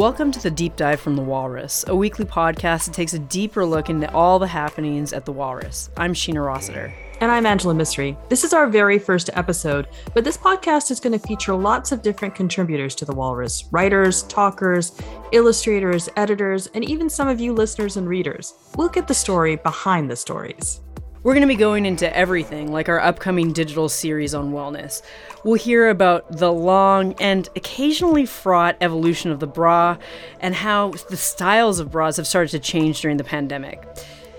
Welcome to the Deep Dive from the Walrus, a weekly podcast that takes a deeper look into all the happenings at the Walrus. I'm Sheena Rossiter. And I'm Angela Misri. This is our very first episode, but this podcast is going to feature lots of different contributors to the Walrus writers, talkers, illustrators, editors, and even some of you listeners and readers. We'll get the story behind the stories. We're going to be going into everything, like our upcoming digital series on wellness. We'll hear about the long and occasionally fraught evolution of the bra and how the styles of bras have started to change during the pandemic.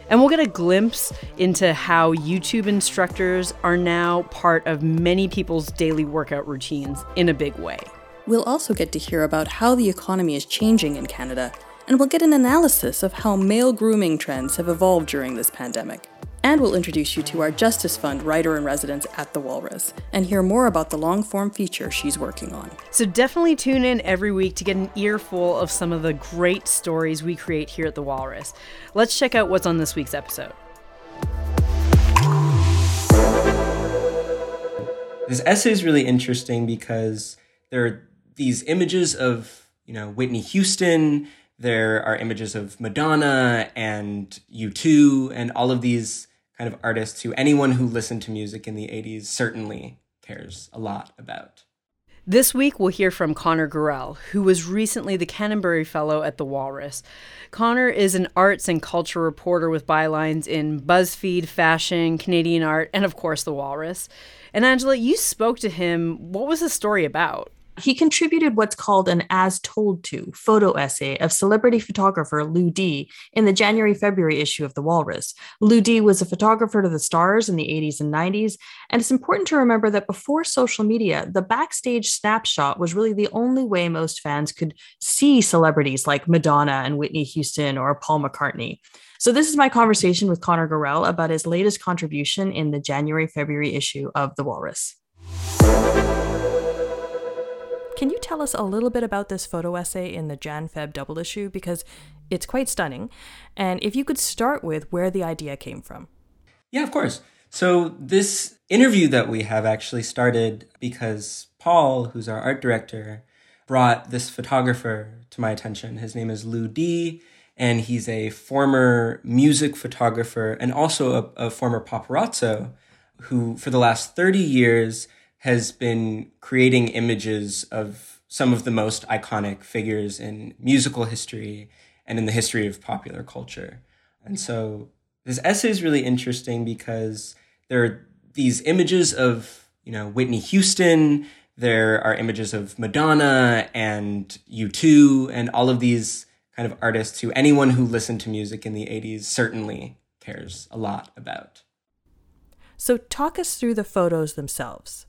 And we'll get a glimpse into how YouTube instructors are now part of many people's daily workout routines in a big way. We'll also get to hear about how the economy is changing in Canada, and we'll get an analysis of how male grooming trends have evolved during this pandemic. And we'll introduce you to our Justice Fund writer in residence at the Walrus and hear more about the long form feature she's working on. So definitely tune in every week to get an earful of some of the great stories we create here at the Walrus. Let's check out what's on this week's episode. This essay is really interesting because there are these images of, you know, Whitney Houston, there are images of Madonna and U2 and all of these kind of artists who anyone who listened to music in the 80s certainly cares a lot about. This week, we'll hear from Connor Garel, who was recently the Cannonbury Fellow at the Walrus. Connor is an arts and culture reporter with bylines in BuzzFeed, Fashion, Canadian Art, and of course, the Walrus. And Angela, you spoke to him. What was the story about? He contributed what's called an as told to photo essay of celebrity photographer Lou D in the January February issue of The Walrus. Lou D was a photographer to the stars in the 80s and 90s, and it's important to remember that before social media, the backstage snapshot was really the only way most fans could see celebrities like Madonna and Whitney Houston or Paul McCartney. So, this is my conversation with Connor Garel about his latest contribution in the January February issue of The Walrus. Can you tell us a little bit about this photo essay in the Jan Feb double issue? Because it's quite stunning. And if you could start with where the idea came from. Yeah, of course. So, this interview that we have actually started because Paul, who's our art director, brought this photographer to my attention. His name is Lou D, and he's a former music photographer and also a, a former paparazzo who, for the last 30 years, has been creating images of some of the most iconic figures in musical history and in the history of popular culture. And so this essay is really interesting because there are these images of, you know, Whitney Houston, there are images of Madonna and U2 and all of these kind of artists who anyone who listened to music in the 80s certainly cares a lot about. So talk us through the photos themselves.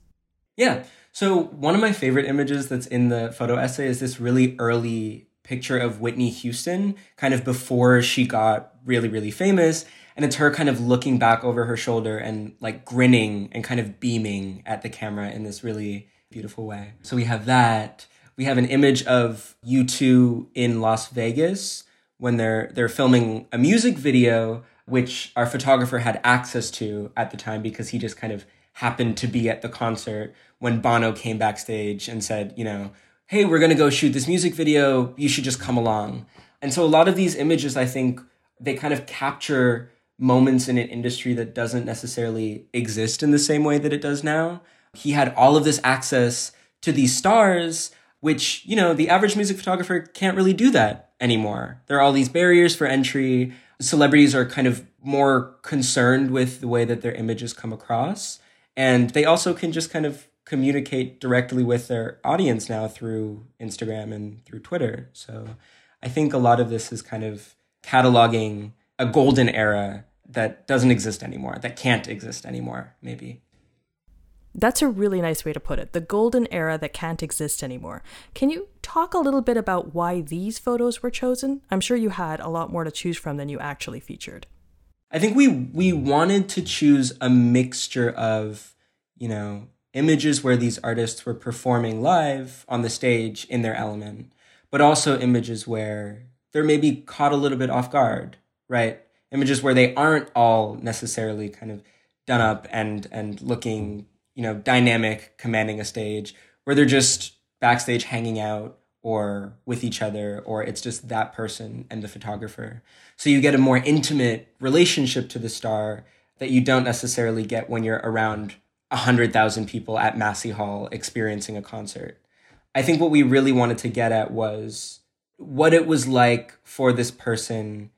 Yeah. So one of my favorite images that's in the photo essay is this really early picture of Whitney Houston, kind of before she got really, really famous. And it's her kind of looking back over her shoulder and like grinning and kind of beaming at the camera in this really beautiful way. So we have that. We have an image of U2 in Las Vegas when they're they're filming a music video, which our photographer had access to at the time because he just kind of happened to be at the concert when Bono came backstage and said, you know, hey, we're going to go shoot this music video. You should just come along. And so a lot of these images, I think, they kind of capture moments in an industry that doesn't necessarily exist in the same way that it does now. He had all of this access to these stars, which, you know, the average music photographer can't really do that anymore. There are all these barriers for entry. Celebrities are kind of more concerned with the way that their images come across. And they also can just kind of communicate directly with their audience now through Instagram and through Twitter. So I think a lot of this is kind of cataloging a golden era that doesn't exist anymore, that can't exist anymore, maybe. That's a really nice way to put it. The golden era that can't exist anymore. Can you talk a little bit about why these photos were chosen? I'm sure you had a lot more to choose from than you actually featured. I think we we wanted to choose a mixture of, you know, images where these artists were performing live on the stage in their element, but also images where they're maybe caught a little bit off guard, right? Images where they aren't all necessarily kind of done up and and looking, you know, dynamic, commanding a stage, where they're just backstage hanging out or with each other, or it's just that person and the photographer. So you get a more intimate relationship to the star that you don't necessarily get when you're around 100,000 people at Massey Hall experiencing a concert. I think what we really wanted to get at was what it was like for this person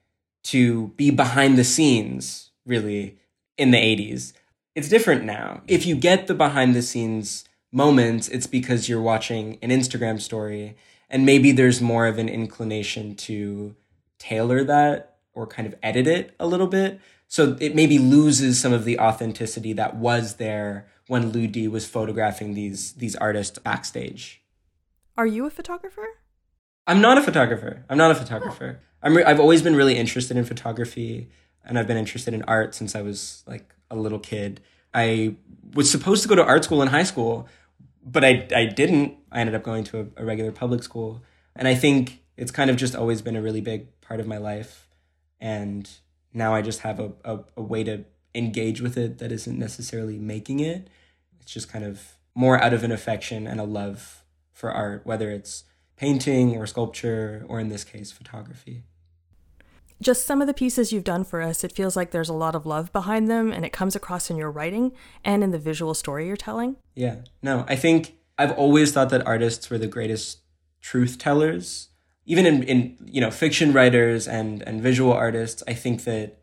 to be behind the scenes, really, in the 80s. It's different now. If you get the behind the scenes moments, it's because you're watching an Instagram story and maybe there's more of an inclination to tailor that or kind of edit it a little bit. So it maybe loses some of the authenticity that was there when Lou D was photographing these these artists backstage. Are you a photographer? I'm not a photographer. I'm not a photographer. I'm re- I've always been really interested in photography and I've been interested in art since I was like a little kid. I was supposed to go to art school in high school, but I I didn't. I ended up going to a, a regular public school, and I think it's kind of just always been a really big part of my life, and now I just have a, a, a way to engage with it that isn't necessarily making it. It's just kind of more out of an affection and a love for art, whether it's painting or sculpture, or in this case, photography. Just some of the pieces you've done for us, it feels like there's a lot of love behind them, and it comes across in your writing and in the visual story you're telling. Yeah, no, I think I've always thought that artists were the greatest truth tellers. Even in, in you know fiction writers and and visual artists, I think that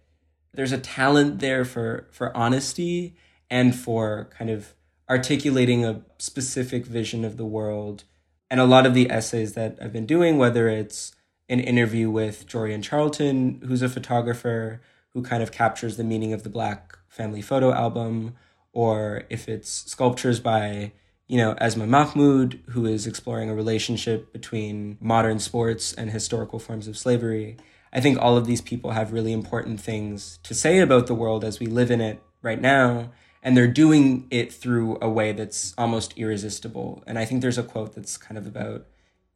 there's a talent there for for honesty and for kind of articulating a specific vision of the world. And a lot of the essays that I've been doing, whether it's an interview with Jorian Charlton, who's a photographer who kind of captures the meaning of the Black Family Photo album, or if it's sculptures by, you know, Esmaa Mohamoud, who is exploring a relationship between modern sports and historical forms of slavery. I think all of these people have really important things to say about the world as we live in it right now. And they're doing it through a way that's almost irresistible. And I think there's a quote that's kind of about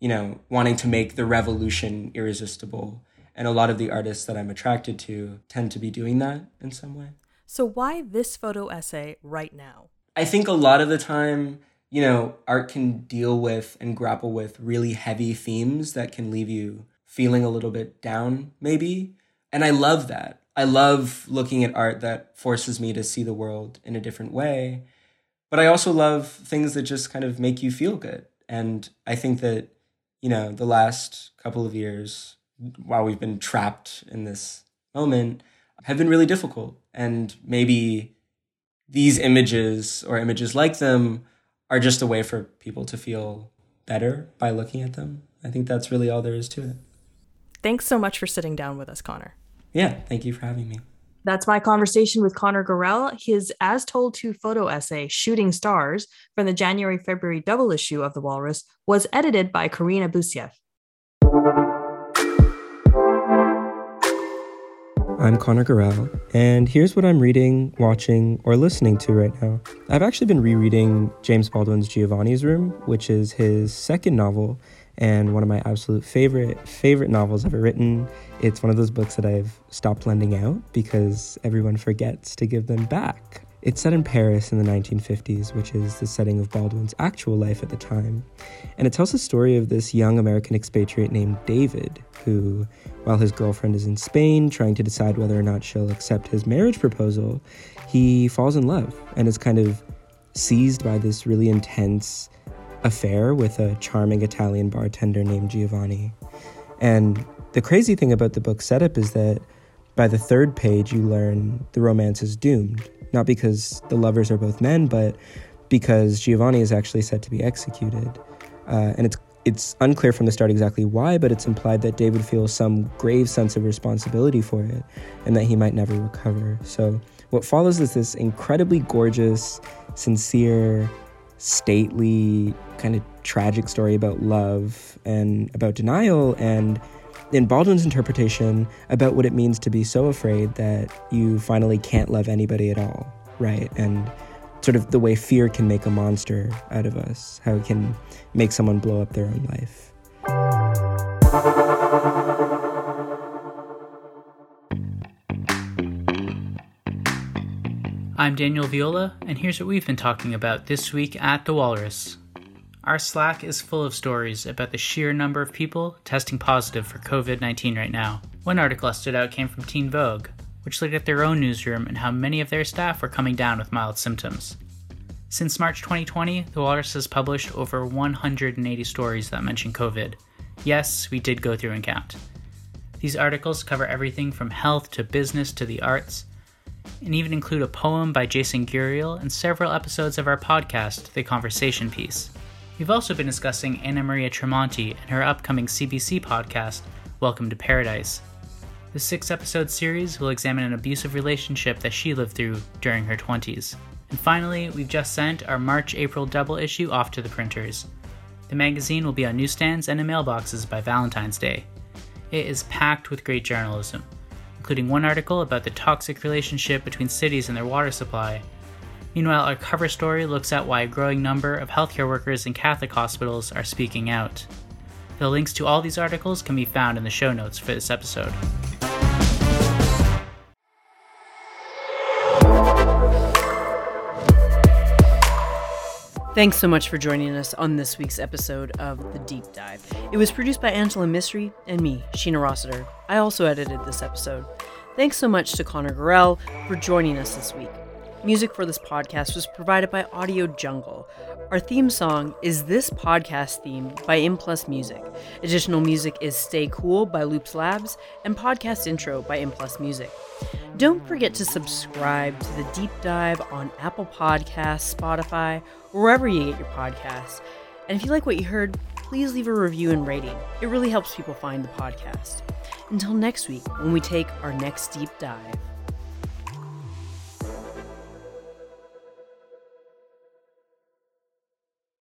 you know, wanting to make the revolution irresistible. And a lot of the artists that I'm attracted to tend to be doing that in some way. So, why this photo essay right now? I think a lot of the time, you know, art can deal with and grapple with really heavy themes that can leave you feeling a little bit down, maybe. And I love that. I love looking at art that forces me to see the world in a different way. But I also love things that just kind of make you feel good. And I think that you know, the last couple of years, while we've been trapped in this moment, have been really difficult. And maybe these images or images like them are just a way for people to feel better by looking at them. I think that's really all there is to it. Thanks so much for sitting down with us, Connor. Yeah, thank you for having me. That's my conversation with Connor Garel. His As Told to photo essay, Shooting Stars, from the January February double issue of The Walrus, was edited by Carine Abouseif. I'm Connor Garel, and here's what I'm reading, watching, or listening to right now. I've actually been rereading James Baldwin's Giovanni's Room, which is his second novel and one of my absolute favorite favorite novels ever written. It's one of those books that I've stopped lending out because everyone forgets to give them back. It's set in Paris in the 1950s, which is the setting of Baldwin's actual life at the time. And it tells the story of this young American expatriate named David, who, while his girlfriend is in Spain trying to decide whether or not she'll accept his marriage proposal, he falls in love and is kind of seized by this really intense affair with a charming Italian bartender named Giovanni. And the crazy thing about the book setup is that by the third page, you learn the romance is doomed. Not because the lovers are both men, but because Giovanni is actually set to be executed. Uh, and it's it's unclear from the start exactly why, but it's implied that David feels some grave sense of responsibility for it and that he might never recover. So, what follows is this incredibly gorgeous, sincere, stately, kind of tragic story about love and about denial and in Baldwin's interpretation about what it means to be so afraid that you finally can't love anybody at all, right? And sort of the way fear can make a monster out of us, how it can make someone blow up their own life. I'm Daniel Viola, and here's what we've been talking about this week at The Walrus. Our Slack is full of stories about the sheer number of people testing positive for COVID 19 right now. One article that stood out came from Teen Vogue, which looked at their own newsroom and how many of their staff were coming down with mild symptoms. Since March 2020, the Walrus has published over 180 stories that mention COVID. Yes, we did go through and count. These articles cover everything from health to business to the arts, and even include a poem by Jason Guriel and several episodes of our podcast, The Conversation Piece. We've also been discussing Anna Maria Tremonti and her upcoming CBC podcast, Welcome to Paradise. The six episode series will examine an abusive relationship that she lived through during her 20s. And finally, we've just sent our March April double issue off to the printers. The magazine will be on newsstands and in mailboxes by Valentine's Day. It is packed with great journalism, including one article about the toxic relationship between cities and their water supply. Meanwhile, our cover story looks at why a growing number of healthcare workers in Catholic hospitals are speaking out. The links to all these articles can be found in the show notes for this episode. Thanks so much for joining us on this week's episode of The Deep Dive. It was produced by Angela Misri and me, Sheena Rossiter. I also edited this episode. Thanks so much to Connor Garel for joining us this week. Music for this podcast was provided by Audio Jungle. Our theme song is this podcast theme by M Plus Music. Additional music is Stay Cool by Loops Labs and podcast intro by M Plus Music. Don't forget to subscribe to the deep dive on Apple Podcasts, Spotify, wherever you get your podcasts. And if you like what you heard, please leave a review and rating. It really helps people find the podcast. Until next week, when we take our next deep dive.